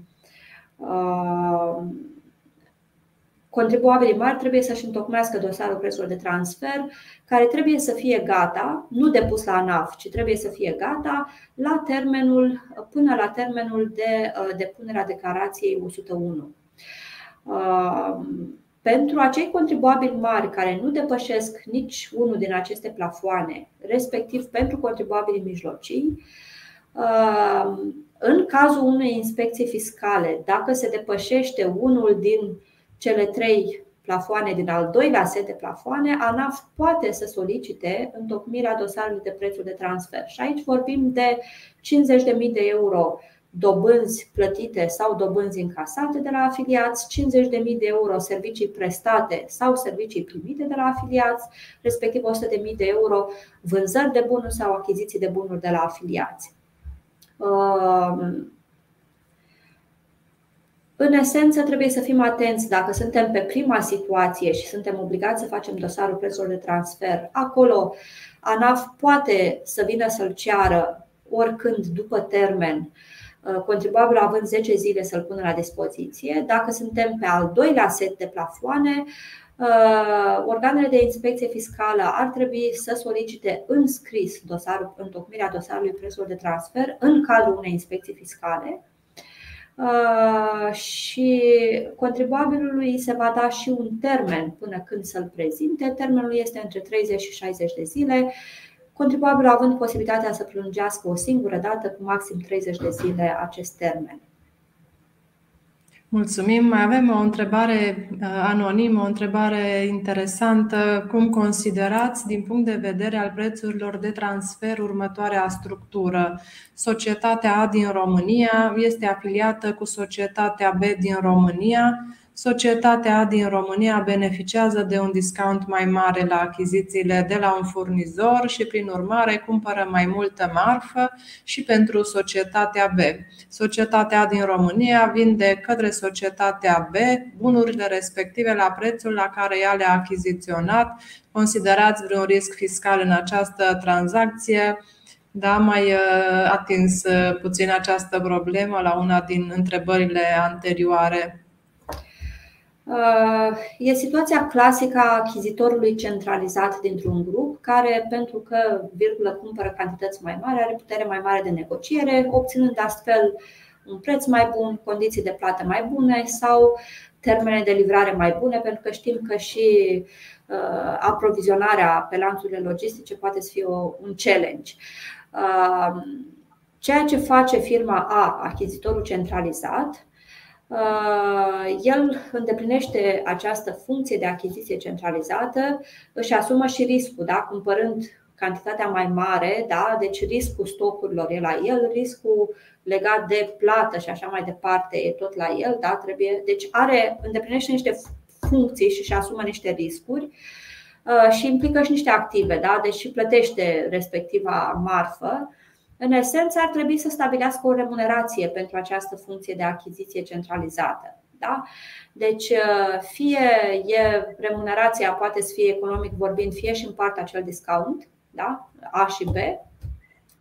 Contribuabilii mari trebuie să-și întocmească dosarul prețurilor de transfer, care trebuie să fie gata, nu depus la ANAF, ci trebuie să fie gata la termenul, până la termenul de uh, depunere a declarației 101. Uh, pentru acei contribuabili mari care nu depășesc nici unul din aceste plafoane, respectiv pentru contribuabilii mijlocii, uh, în cazul unei inspecții fiscale, dacă se depășește unul din cele trei plafoane din al doilea set de plafoane, ANAF poate să solicite întocmirea dosarului de prețuri de transfer. Și aici vorbim de 50.000 de euro dobânzi plătite sau dobânzi încasate de la afiliați, 50.000 de euro servicii prestate sau servicii primite de la afiliați, respectiv 100.000 de euro vânzări de bunuri sau achiziții de bunuri de la afiliați. În esență, trebuie să fim atenți dacă suntem pe prima situație și suntem obligați să facem dosarul prețurilor de transfer. Acolo, ANAF poate să vină să-l ceară oricând după termen, uh, contribuabilul având 10 zile să-l pună la dispoziție. Dacă suntem pe al doilea set de plafoane, uh, organele de inspecție fiscală ar trebui să solicite în scris dosarul, întocmirea dosarului prețurilor de transfer în cadrul unei inspecții fiscale Uh, și contribuabilului se va da și un termen până când să-l prezinte. Termenul este între 30 și 60 de zile, contribuabilul având posibilitatea să prelungească o singură dată cu maxim 30 de zile acest termen. Mulțumim. Mai avem o întrebare uh, anonimă, o întrebare interesantă. Cum considerați, din punct de vedere al prețurilor de transfer, următoarea structură? Societatea A din România este afiliată cu Societatea B din România Societatea A din România beneficiază de un discount mai mare la achizițiile de la un furnizor și, prin urmare, cumpără mai multă marfă și pentru societatea B. Societatea A din România vinde către societatea B bunurile respective la prețul la care ea le-a achiziționat. Considerați vreun risc fiscal în această tranzacție? Da, mai uh, atins uh, puțin această problemă la una din întrebările anterioare. Uh, e situația clasică a achizitorului centralizat dintr-un grup care, pentru că virgulă cumpără cantități mai mari, are putere mai mare de negociere, obținând astfel un preț mai bun, condiții de plată mai bune sau termene de livrare mai bune, pentru că știm că și uh, aprovizionarea pe lanțurile logistice poate să fie un challenge. Uh, ceea ce face firma A, achizitorul centralizat, Uh, el îndeplinește această funcție de achiziție centralizată, își asumă și riscul, da? cumpărând cantitatea mai mare, da? deci riscul stocurilor e la el, riscul legat de plată și așa mai departe e tot la el, da? Trebuie, deci are, îndeplinește niște funcții și își asumă niște riscuri uh, și implică și niște active, da? deci și plătește respectiva marfă în esență, ar trebui să stabilească o remunerație pentru această funcție de achiziție centralizată. Da? Deci, uh, fie e remunerația poate să fie economic vorbind, fie și în partea acel discount, da? A și B,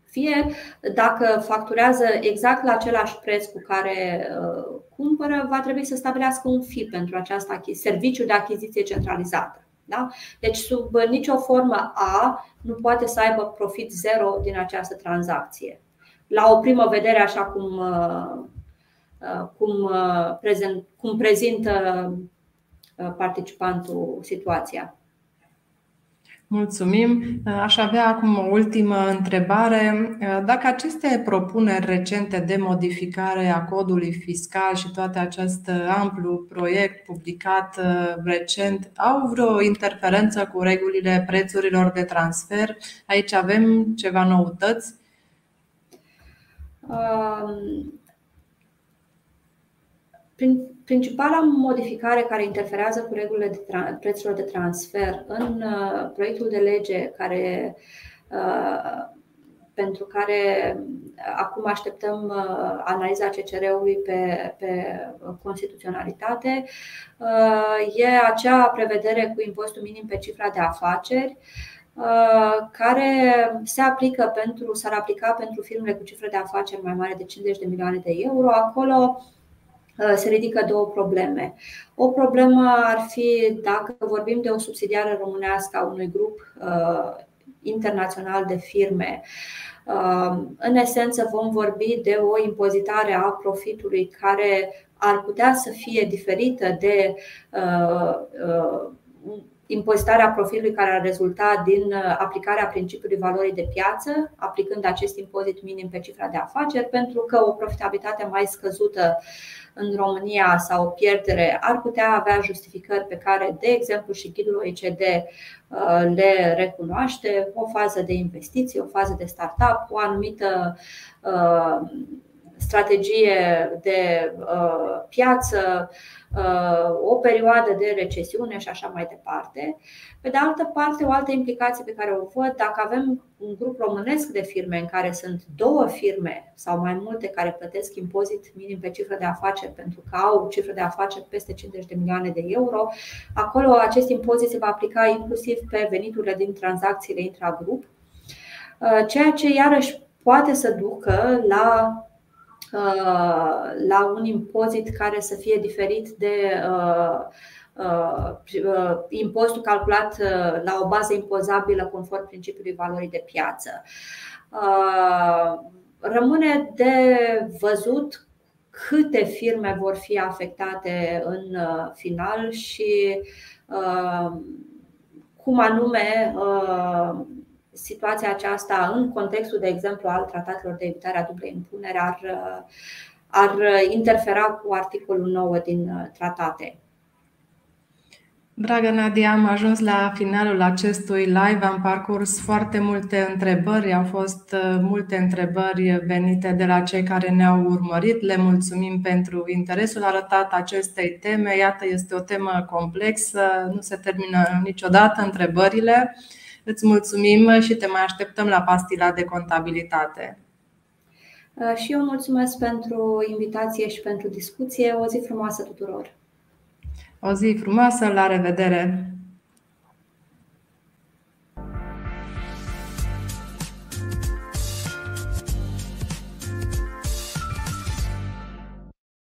fie dacă facturează exact la același preț cu care uh, cumpără, va trebui să stabilească un FI pentru această serviciu de achiziție centralizată. Da? Deci, sub nicio formă A nu poate să aibă profit zero din această tranzacție. La o primă vedere, așa cum, uh, uh, cum, uh, prezent, cum prezintă participantul situația. Mulțumim. Aș avea acum o ultimă întrebare. Dacă aceste propuneri recente de modificare a codului fiscal și toate acest amplu proiect publicat uh, recent au vreo interferență cu regulile prețurilor de transfer, aici avem ceva noutăți? Um, Principala modificare care interferează cu regulile de prețurilor de transfer în uh, proiectul de lege care uh, pentru care acum așteptăm uh, analiza CCR-ului pe, pe constituționalitate, e acea prevedere cu impostul minim pe cifra de afaceri care se aplică pentru, s-ar aplica pentru firmele cu cifre de afaceri mai mare de 50 de milioane de euro. Acolo se ridică două probleme. O problemă ar fi dacă vorbim de o subsidiară românească a unui grup internațional de firme. În esență, vom vorbi de o impozitare a profitului care ar putea să fie diferită de impozitarea profilului care ar rezulta din uh, aplicarea principiului valorii de piață, aplicând acest impozit minim pe cifra de afaceri, pentru că o profitabilitate mai scăzută în România sau o pierdere ar putea avea justificări pe care, de exemplu, și ghidul OECD uh, le recunoaște, o fază de investiții, o fază de startup, o anumită uh, strategie de piață, Uh, o perioadă de recesiune și așa mai departe. Pe de altă parte, o altă implicație pe care o văd, dacă avem un grup românesc de firme în care sunt două firme sau mai multe care plătesc impozit minim pe cifră de afaceri pentru că au cifră de afaceri peste 50 de milioane de euro, acolo acest impozit se va aplica inclusiv pe veniturile din tranzacțiile intragrup, uh, ceea ce iarăși poate să ducă la Uh, la un impozit care să fie diferit de uh, uh, impozitul calculat la o bază impozabilă conform principiului valorii de piață. Rămâne de văzut câte firme vor fi afectate în final și cum anume situația aceasta în contextul, de exemplu, al tratatelor de evitare a dublei impunere ar, ar interfera cu articolul 9 din tratate. Dragă Nadia, am ajuns la finalul acestui live. Am parcurs foarte multe întrebări. Au fost uh, multe întrebări venite de la cei care ne-au urmărit. Le mulțumim pentru interesul arătat acestei teme. Iată, este o temă complexă, nu se termină niciodată întrebările. Îți mulțumim și te mai așteptăm la pastila de contabilitate. Uh, și eu mulțumesc pentru invitație și pentru discuție. O zi frumoasă tuturor! O zi frumoasă, la revedere!